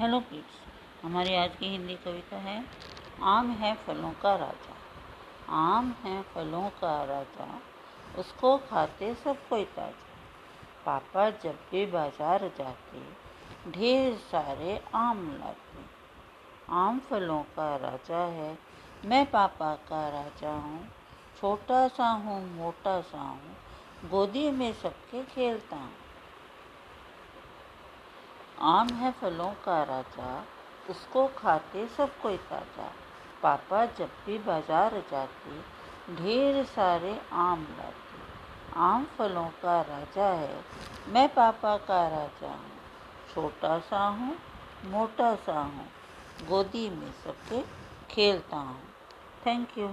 Hello kids हमारी आज की हिंदी कविता है, आम है फलों का राजा। आम है फलों का राजा, उसको खाते सब कोई ताज़ा। पापा जब भी बाज़ार जाते, ढेर सारे आम लाते। आम फलों का राजा है, मैं पापा का राजा हूँ। छोटा सा हूँ, मोटा सा हूँ, गोदी में सबके खेलता हूँ। आम है फलों का राजा, उसको खाते सब कोई ताज़ा। पापा जब भी बाज़ार जाते, ढेर सारे आम लाते। आम फलों का राजा है, मैं पापा का राजा हूँ। छोटा सा हूँ, मोटा सा हूँ, गोदी में सबके खेलता हूँ। Thank you